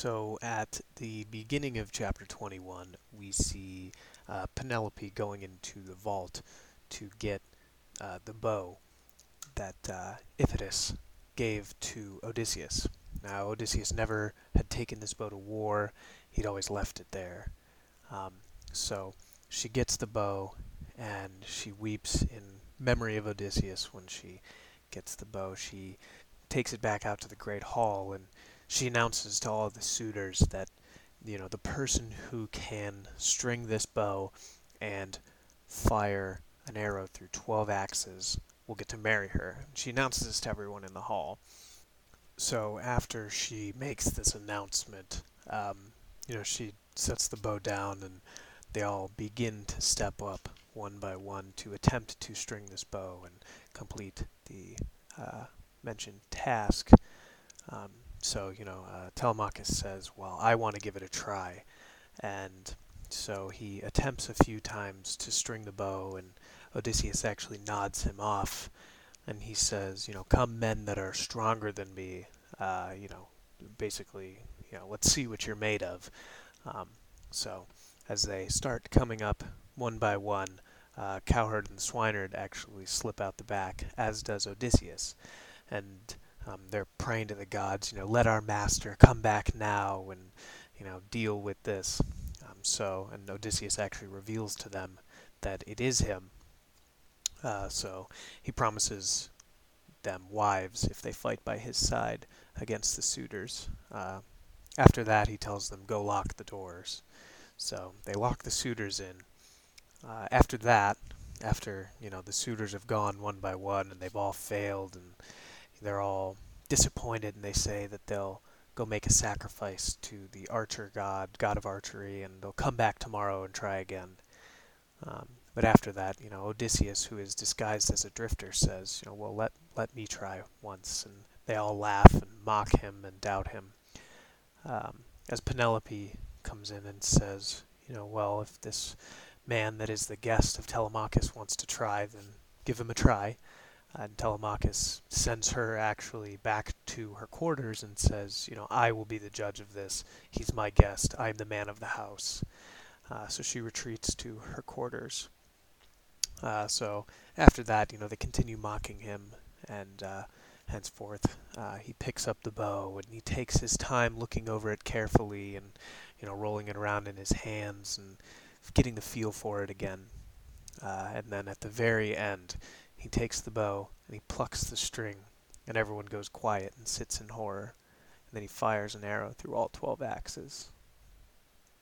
So at the beginning of chapter 21, we see uh, Penelope going into the vault to get uh, the bow that uh, Iphitus gave to Odysseus. Now, Odysseus never had taken this bow to war, he'd always left it there. Um, so she gets the bow and she weeps in memory of Odysseus when she gets the bow. She takes it back out to the great hall and she announces to all the suitors that you know the person who can string this bow and fire an arrow through 12 axes will get to marry her. She announces this to everyone in the hall. So after she makes this announcement, um, you know, she sets the bow down and they all begin to step up one by one to attempt to string this bow and complete the uh, mentioned task. Um, so, you know, uh, Telemachus says, Well, I want to give it a try. And so he attempts a few times to string the bow, and Odysseus actually nods him off. And he says, You know, come men that are stronger than me. Uh, you know, basically, you know, let's see what you're made of. Um, so as they start coming up one by one, uh, Cowherd and Swineherd actually slip out the back, as does Odysseus. And um, they're praying to the gods, you know, let our master come back now and, you know, deal with this. Um, so, and Odysseus actually reveals to them that it is him. Uh, so he promises them wives if they fight by his side against the suitors. Uh, after that, he tells them, go lock the doors. So they lock the suitors in. Uh, after that, after you know the suitors have gone one by one and they've all failed and they're all disappointed and they say that they'll go make a sacrifice to the archer god, god of archery, and they'll come back tomorrow and try again. Um, but after that, you know, Odysseus, who is disguised as a drifter, says, you know, well, let let me try once, and they all laugh and mock him and doubt him. Um, as Penelope comes in and says, you know, well, if this man that is the guest of Telemachus wants to try, then give him a try. And Telemachus sends her actually back to her quarters and says, you know, I will be the judge of this. He's my guest. I'm the man of the house. Uh, so she retreats to her quarters. Uh, so after that, you know, they continue mocking him, and uh, henceforth uh, he picks up the bow and he takes his time looking over it carefully and, you know, rolling it around in his hands and getting the feel for it again. Uh, and then at the very end, he takes the bow and he plucks the string, and everyone goes quiet and sits in horror. And then he fires an arrow through all twelve axes.